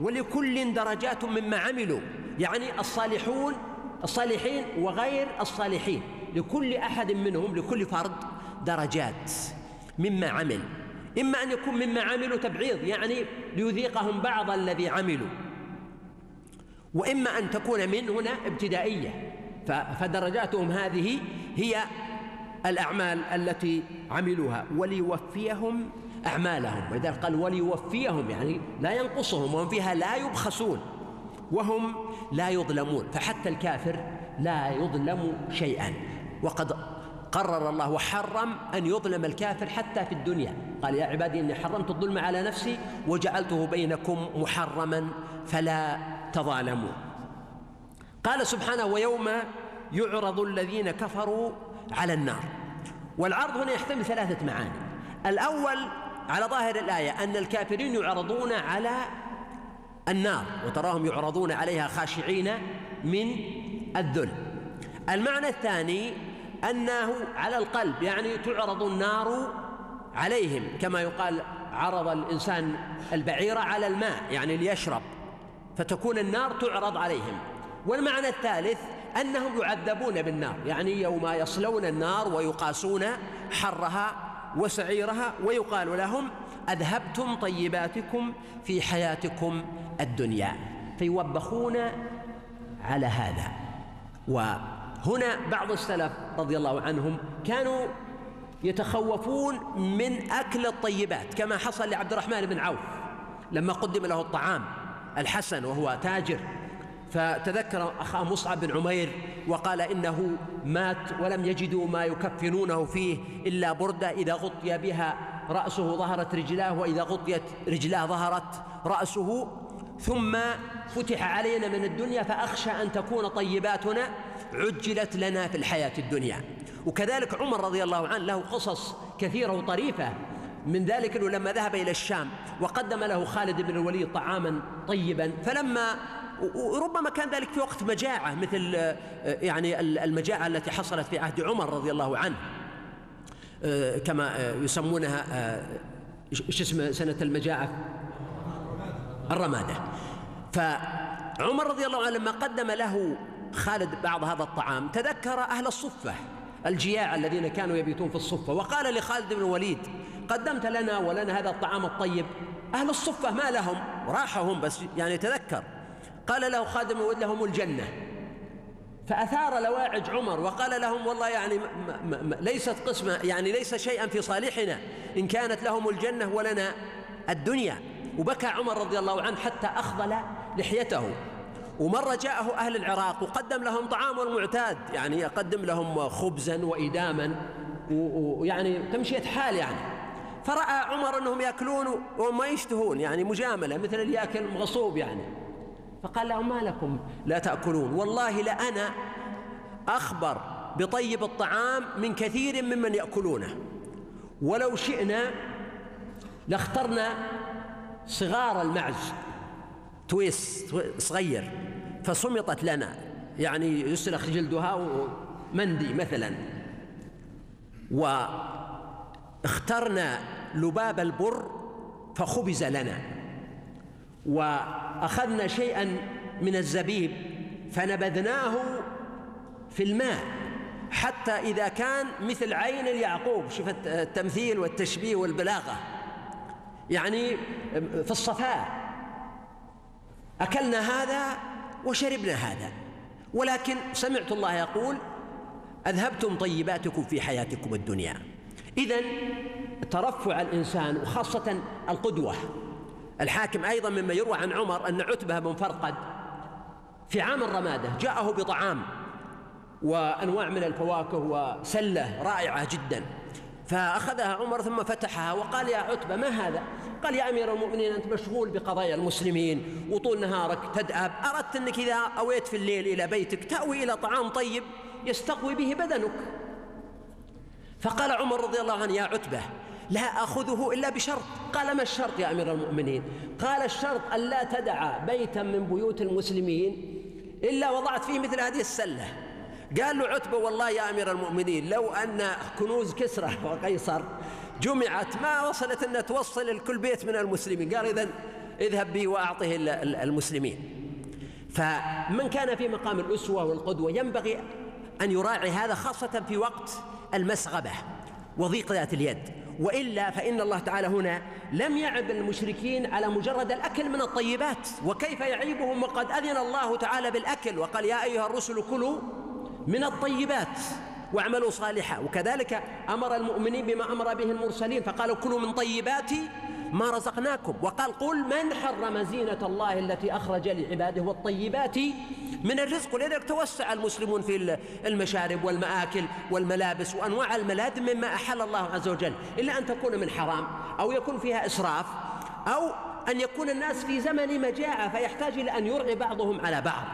ولكل درجات مما عملوا. يعني الصالحون الصالحين وغير الصالحين. لكل أحد منهم لكل فرد درجات مما عمل. إما أن يكون مما عملوا تبعيض يعني ليذيقهم بعض الذي عملوا. وإما أن تكون من هنا ابتدائية. فدرجاتهم هذه هي الأعمال التي عملوها. وليوفيهم أعمالهم. ولذلك قال وليوفيهم يعني لا ينقصهم وهم فيها لا يبخسون وهم لا يظلمون. فحتى الكافر لا يظلم شيئا. وقد قرر الله وحرم أن يظلم الكافر حتى في الدنيا. قال يا عبادي إني حرمت الظلم على نفسي وجعلته بينكم محرما فلا تظالموا. قال سبحانه ويوم يعرض الذين كفروا على النار. والعرض هنا يحتمل ثلاثة معاني. الأول على ظاهر الآية أن الكافرين يعرضون على النار وتراهم يعرضون عليها خاشعين من الذل. المعنى الثاني أنه على القلب يعني تعرض النار عليهم كما يقال عرض الإنسان البعير على الماء يعني ليشرب فتكون النار تعرض عليهم. والمعنى الثالث أنهم يعذبون بالنار يعني يوم يصلون النار ويقاسون حرها وسعيرها ويقال لهم أذهبتم طيباتكم في حياتكم الدنيا. فيوبخون على هذا. وهنا بعض السلف رضي الله عنهم كانوا يتخوفون من أكل الطيبات كما حصل لعبد الرحمن بن عوف لما قدم له الطعام الحسن وهو تاجر. فتذكر أخاه مصعب بن عمير وقال إنه مات ولم يجدوا ما يكفنونه فيه إلا بردة إذا غطي بها رأسه ظهرت رجلاه وإذا غطيت رجلاه ظهرت رأسه. ثم فتح علينا من الدنيا فأخشى أن تكون طيباتنا عجلت لنا في الحياة الدنيا. وكذلك عمر رضي الله عنه له قصص كثيرة وطريفة. من ذلك أنه لما ذهب إلى الشام وقدم له خالد بن الوليد طعاما طيبا. فلما وربما كان ذلك في وقت مجاعة مثل آه، يعني المجاعة التي حصلت في عهد عمر رضي الله عنه. آه، كما آه، يسمونها إيش اسم سنة المجاعة؟ الرمادة. فعمر رضي الله عنه لما قدم له خالد بعض هذا الطعام تذكر أهل الصفة الجياع الذين كانوا يبيتون في الصفة. وقال لخالد بن الوليد قدمت لنا ولنا هذا الطعام الطيب. أهل الصفة ما لهم راحوا هم بس يعني تذكر. قال له خادم لهم الجنة. فأثار لواعج عمر وقال لهم والله يعني ليست قسمة يعني ليس شيئا في صالحنا. إن كانت لهم الجنة ولنا الدنيا. وبكى عمر رضي الله عنه حتى أخضل لحيته. ومرة جاءه أهل العراق وقدم لهم طعام المعتاد. يعني يقدم لهم خبزا وإداما. ويعني تمشية حال يعني. فرأى عمر أنهم يأكلون وما يشتهون. يعني مجاملة مثل اللي يأكل مغصوب يعني. فقال لهم ما لكم؟ لا تأكلون. والله لأنا أخبر بطيب الطعام من كثير ممن يأكلونه. ولو شئنا لاخترنا صغار المعز. تويس صغير. فصمطت لنا. يعني يسلخ جلدها مندي مثلا. واخترنا لباب البر فخبز لنا. وأخذنا شيئا من الزبيب فنبذناه في الماء حتى إذا كان مثل عين اليعقوب. شوف التمثيل والتشبيه والبلاغة. يعني في الصفاء. أكلنا هذا وشربنا هذا. ولكن سمعت الله يقول أذهبتم طيباتكم في حياتكم الدنيا. اذا ترفع الإنسان وخاصة القدوة. الحاكم أيضا مما يروى عن عمر أن عتبة بن فرقد في عام الرمادة جاءه بطعام وأنواع من الفواكه وسلة رائعة جدا فأخذها عمر ثم فتحها وقال يا عتبة ما هذا؟ قال يا أمير المؤمنين أنت مشغول بقضايا المسلمين وطول نهارك تدأب أردت أنك إذا أويت في الليل إلى بيتك تأوي إلى طعام طيب يستقوي به بدنك. فقال عمر رضي الله عنه يا عتبة لا أخذه إلا بشرط. قال ما الشرط يا أمير المؤمنين؟ قال الشرط أن لا تدع بيتا من بيوت المسلمين إلا وضعت فيه مثل هذه السلة. قال له عتبة والله يا أمير المؤمنين لو أن كنوز كسرى وقيصر جمعت ما وصلت أن توصل لكل بيت من المسلمين. قال إذا اذهب بي وأعطه المسلمين. فمن كان في مقام الأسوة والقدوة ينبغي أن يراعي هذا خاصة في وقت المسغبة وضيق ذات اليد. وإلا فإن الله تعالى هنا لم يعب المشركين على مجرد الأكل من الطيبات. وكيف يعيبهم وقد أذن الله تعالى بالأكل وقال يا أيها الرسل كلوا من الطيبات واعملوا صالحا. وكذلك أمر المؤمنين بما أمر به المرسلين فقالوا كلوا من طيبات ما رزقناكم. وقال قل من حرم زينة الله التي أخرج لعباده والطيبات من الرزق ولذلك توسع المسلمون في المشارب والمآكل والملابس وأنواع الملاذ مما أحل الله عز وجل. إلا أن تكون من حرام أو يكون فيها إسراف أو أن يكون الناس في زمن مجاعة فيحتاج إلى أن يرعي بعضهم على بعض.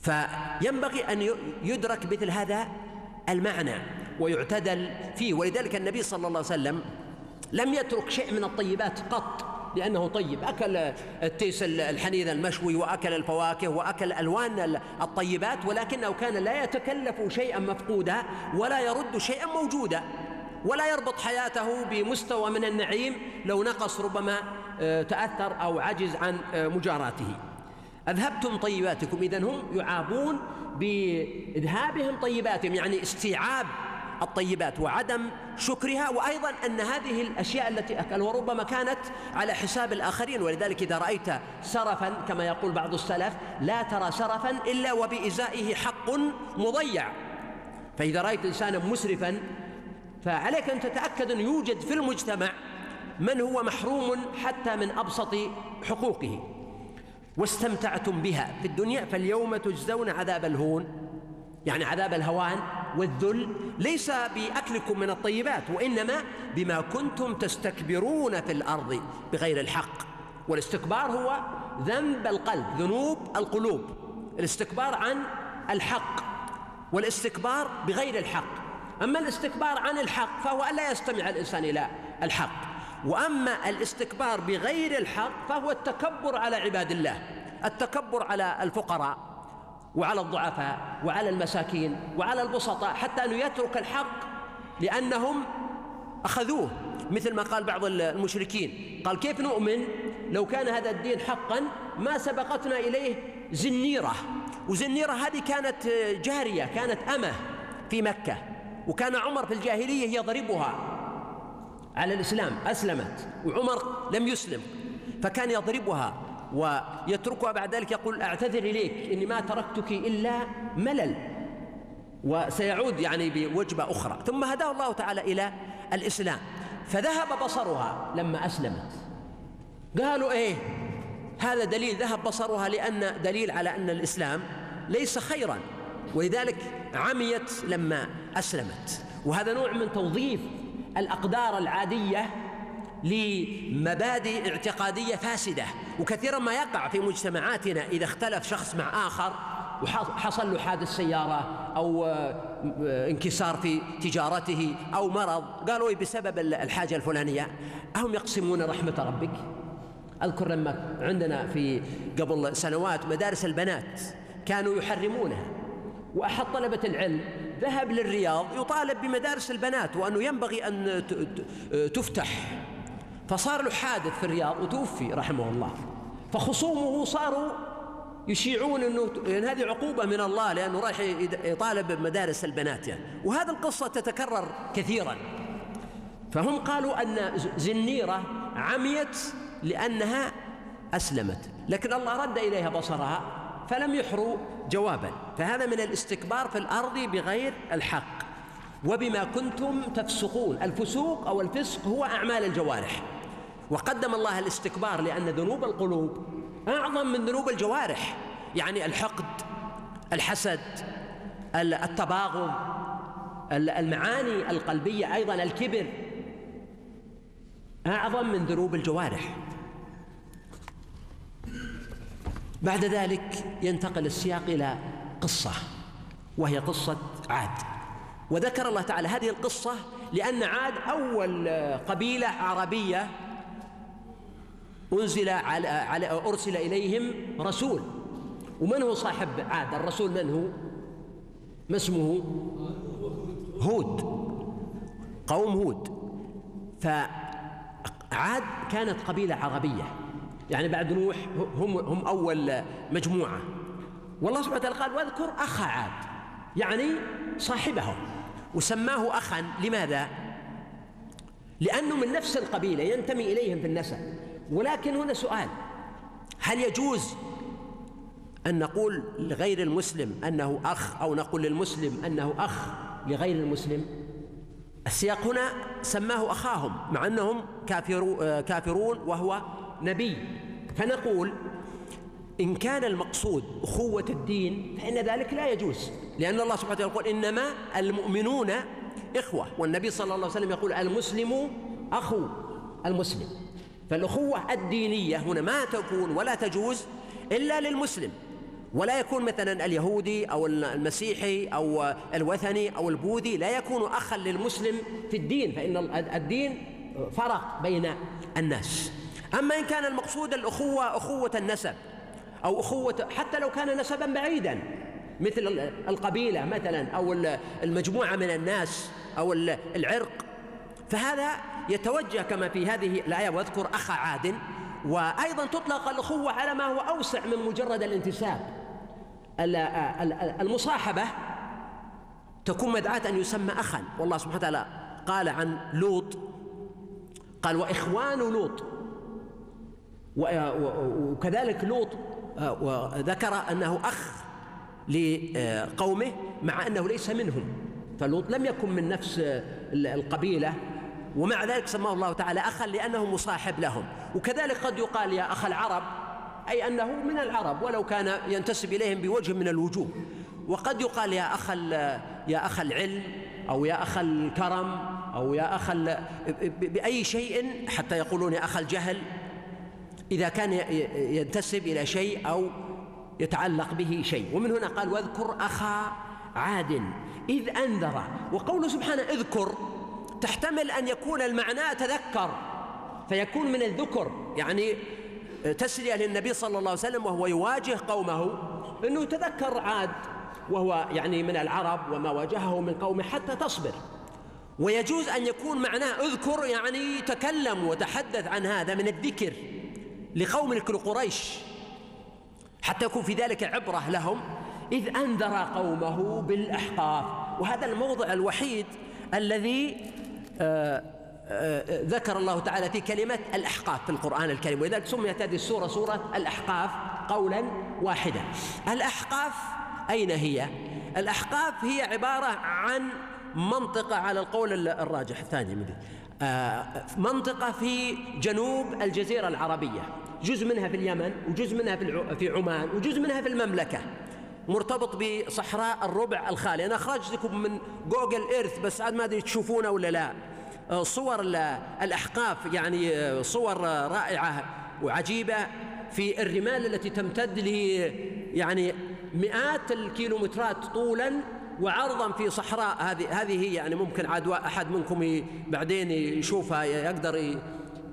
فينبغي أن يدرك مثل هذا المعنى ويعتدل فيه. ولذلك النبي صلى الله عليه وسلم لم يترك شيء من الطيبات قط لأنه طيب. أكل التيس الحنيذ المشوي وأكل الفواكه وأكل ألوان الطيبات ولكنه كان لا يتكلف شيئا مفقودا ولا يرد شيئا موجودا ولا يربط حياته بمستوى من النعيم لو نقص ربما آه، تأثر أو عجز عن آه، مجاراته. أذهبتم طيباتكم. إذن هم يعابون بإذهابهم طيباتهم يعني استيعاب الطيبات وعدم شكرها وأيضا أن هذه الأشياء التي اكل وربما كانت على حساب الآخرين. ولذلك إذا رأيت سرفا كما يقول بعض السلف لا ترى سرفا إلا وبإزائه حق مضيع. فإذا رأيت انسانا مسرفا فعليك أن تتأكد أن يوجد في المجتمع من هو محروم حتى من أبسط حقوقه. واستمتعتم بها في الدنيا فاليوم تجزون عذاب الهون يعني عذاب الهوان. والذل ليس بأكلكم من الطيبات وإنما بما كنتم تستكبرون في الأرض بغير الحق. والاستكبار هو ذنب القلب ذنوب القلوب. الاستكبار عن الحق والاستكبار بغير الحق. أما الاستكبار عن الحق فهو ألا يستمع الإنسان إلى الحق. وأما الاستكبار بغير الحق فهو التكبر على عباد الله التكبر على الفقراء. وعلى الضعفاء وعلى المساكين وعلى البسطاء حتى أنه يترك الحق لأنهم أخذوه مثل ما قال بعض المشركين. قال كيف نؤمن لو كان هذا الدين حقا ما سبقتنا إليه زنيرة. وزنيرة هذه كانت جارية كانت أمة في مكة. وكان عمر في الجاهلية يضربها على الإسلام أسلمت. وعمر لم يسلم فكان يضربها. ويتركها بعد ذلك يقول أعتذر إليك إني ما تركتك إلا ملل وسيعود يعني بوجبة أخرى. ثم هداه الله تعالى إلى الإسلام. فذهب بصرها لما أسلمت. قالوا إيه؟ هذا دليل. ذهب بصرها لأن دليل على أن الإسلام ليس خيرا. ولذلك عميت لما أسلمت. وهذا نوع من توظيف الأقدار العادية لمبادئ اعتقادية فاسدة وكثيرا ما يقع في مجتمعاتنا إذا اختلف شخص مع آخر وحصل له حادث سيارة أو آه، انكسار في تجارته أو مرض قالوا إيه بسبب الحاجة الفلانية. أهم يقسمون رحمة ربك. أذكر لما عندنا في قبل سنوات مدارس البنات كانوا يحرمونها واحد طلبة العلم ذهب للرياض يطالب بمدارس البنات وأنه ينبغي أن تفتح. فصار له حادث في الرياض وتوفي رحمه الله. فخصومه صاروا يشيعون إنه يعني هذه عقوبة من الله لأنه رايح يطالب بمدارس البنات يعني. وهذه القصة تتكرر كثيرا. فهم قالوا أن زنيرة عميت لأنها أسلمت. لكن الله رد إليها بصرها فلم يحروا جوابا. فهذا من الاستكبار في الأرض بغير الحق. وبما كنتم تفسقون. الفسوق أو الفسق هو أعمال الجوارح. وقدم الله الاستكبار لأن ذنوب القلوب أعظم من ذنوب الجوارح. يعني الحقد الحسد التباغض المعاني القلبية أيضا الكبر أعظم من ذنوب الجوارح. بعد ذلك ينتقل السياق إلى قصة وهي قصة عاد. وذكر الله تعالى هذه القصة لأن عاد أول قبيلة عربية أنزل على, على أرسل إليهم رسول. ومن هو صاحب عاد الرسول من هو؟ ما اسمه؟ هود. قوم هود. فعاد كانت قبيلة عربية. يعني بعد نوح هم هم أول مجموعة. والله سبحانه وتعالى قال واذكر أخا عاد. يعني صاحبهم. وسماه أخا لماذا؟ لأنه من نفس القبيلة ينتمي إليهم في النسب. ولكن هنا سؤال. هل يجوز أن نقول لغير المسلم أنه أخ أو نقول للمسلم أنه أخ لغير المسلم؟ السياق هنا سماه أخاهم مع أنهم كافرون وهو نبي. فنقول إن كان المقصود أخوة الدين فإن ذلك لا يجوز لأن الله سبحانه وتعالى يقول إنما المؤمنون إخوة والنبي صلى الله عليه وسلم يقول المسلم أخو المسلم. فالأخوة الدينية هنا ما تكون ولا تجوز إلا للمسلم ولا يكون مثلا اليهودي أو المسيحي أو الوثني أو البوذي لا يكون أخا للمسلم في الدين فإن الدين فرق بين الناس. أما إن كان المقصود الأخوة أخوة النسب أو أخوة حتى لو كان نسبا بعيدا مثل القبيلة مثلا أو المجموعة من الناس أو العرق فهذا يتوجه كما في هذه الآية وأذكر أخا عاد وأيضا تطلق الأخوة على ما هو أوسع من مجرد الانتساب. المصاحبة تكون مدعاة أن يسمى أخا. والله سبحانه وتعالى قال عن لوط قال وإخوان لوط. وكذلك لوط وذكر أنه أخ لقومه مع أنه ليس منهم. فلوط لم يكن من نفس القبيلة. ومع ذلك سماه الله تعالى أخا لأنه مصاحب لهم. وكذلك قد يقال يا أخ العرب أي أنه من العرب ولو كان ينتسب إليهم بوجه من الوجوه. وقد يقال يا أخ يا أخ العلم أو يا أخ الكرم أو يا أخ بأي شيء حتى يقولون يا أخ الجهل. إذا كان ينتسب إلى شيء أو يتعلق به شيء. ومن هنا قال واذكر أخا عاد إذ أنذر. وقوله سبحانه اذكر تحتمل أن يكون المعنى تذكر فيكون من الذكر يعني تسلية للنبي صلى الله عليه وسلم وهو يواجه قومه أنه تذكر عاد وهو يعني من العرب وما واجهه من قومه حتى تصبر. ويجوز أن يكون معناه اذكر يعني تكلم وتحدث عن هذا من الذكر لقوم قريش حتى يكون في ذلك عبرة لهم إذ أنذر قومه بالأحقاف. وهذا الموضع الوحيد الذي ذكر الله تعالى في كلمة الأحقاف في القرآن الكريم ولذلك سميت هذه السورة سورة الأحقاف قولا واحدا. الأحقاف أين هي؟ الأحقاف هي عبارة عن منطقة على القول الراجح الثاني منطقة في جنوب الجزيرة العربية جزء منها في اليمن وجزء منها في عمان وجزء منها في المملكة. مرتبط بصحراء الربع الخالي. أنا أخرجت لكم من جوجل إيرث بس ما أدري تشوفونه ولا لا. آه، صور الأحقاف يعني آه، صور رائعة وعجيبة في الرمال التي تمتد ل يعني مئات الكيلومترات طولا وعرضا في صحراء. هذه هذه يعني ممكن عاد أحد منكم بعدين يشوفها يقدر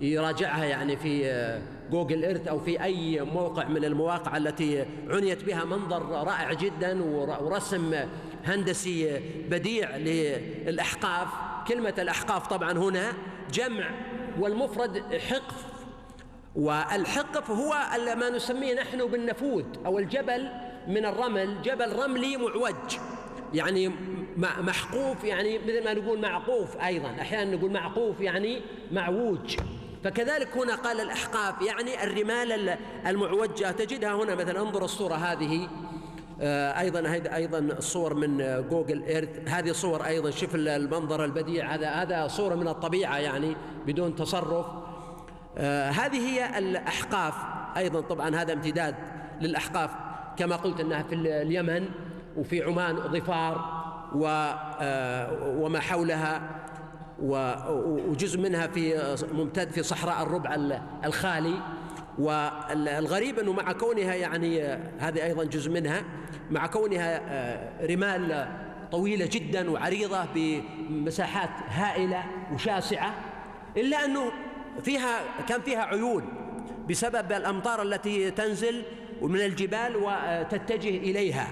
يراجعها يعني في آه، جوجل ايرث أو في أي موقع من المواقع التي عنيت بها منظر رائع جدا ورسم هندسي بديع للأحقاف. كلمة الأحقاف طبعا هنا جمع والمفرد حقف. والحقف هو ما نسميه نحن بالنفوذ أو الجبل من الرمل جبل رملي معوج. يعني محقوف يعني مثل ما نقول معقوف أيضا. أحيانا نقول معقوف يعني معوج. فكذلك هنا قال الأحقاف يعني الرمال المعوجة. تجدها هنا مثلا انظر الصورة هذه. آه، أيضا أيضا الصور من جوجل إيرث. هذه صور أيضا شوف المنظر البديع. هذا هذا صورة من الطبيعة يعني بدون تصرف. آه، هذه هي الأحقاف. أيضا طبعا هذا امتداد للأحقاف كما قلت إنها في اليمن وفي عمان ظفار وما حولها. وجزء منها في ممتد في صحراء الربع الخالي. والغريب أنه مع كونها يعني هذه أيضا جزء منها مع كونها رمال طويلة جدا وعريضة بمساحات هائلة وشاسعة إلا أنه فيها كان فيها عيون بسبب الأمطار التي تنزل من الجبال وتتجه إليها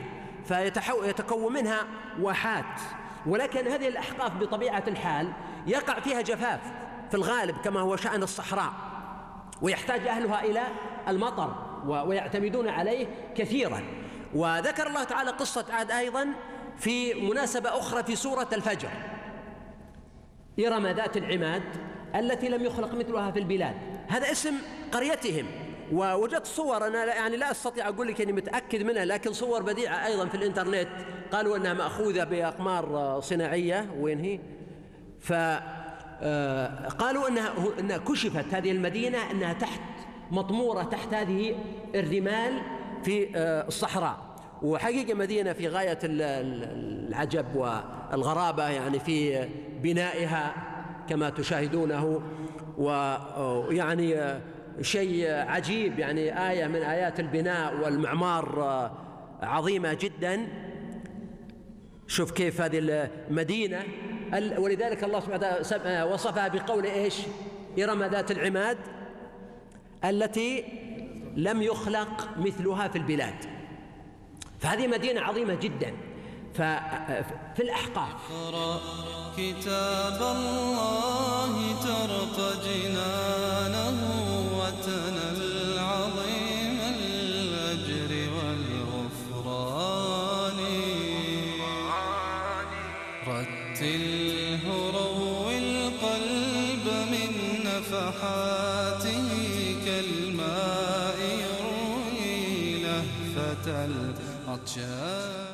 فيتكون منها واحات. ولكن هذه الأحقاف بطبيعة الحال يقع فيها جفاف في الغالب كما هو شأن الصحراء ويحتاج أهلها إلى المطر ويعتمدون عليه كثيرا. وذكر الله تعالى قصة عاد أيضا في مناسبة أخرى في سورة الفجر. ارم ذات العماد التي لم يخلق مثلها في البلاد. هذا اسم قريتهم. ووجدت صور أنا يعني لا أستطيع أقول لك إني متأكد منها لكن صور بديعة أيضا في الإنترنت. قالوا إنها مأخوذة بأقمار صناعية. وين هي؟ فقالوا إنها إنها كشفت هذه المدينة إنها تحت مطمورة تحت هذه الرمال في الصحراء. وحقيقة مدينة في غاية العجب والغرابة يعني في بنائها كما تشاهدونه. ويعني شيء عجيب يعني آية من آيات البناء والمعمار عظيمة جدا. شوف كيف هذه المدينة. ولذلك الله سبحانه وتعالى وصفها بقول إيش؟ إرم ذات العماد التي لم يخلق مثلها في البلاد. فهذه مدينة عظيمة جدا. ففي الأحقاف. كتاب الله ترقى جنانه. كالماء يروي لهفة العطشان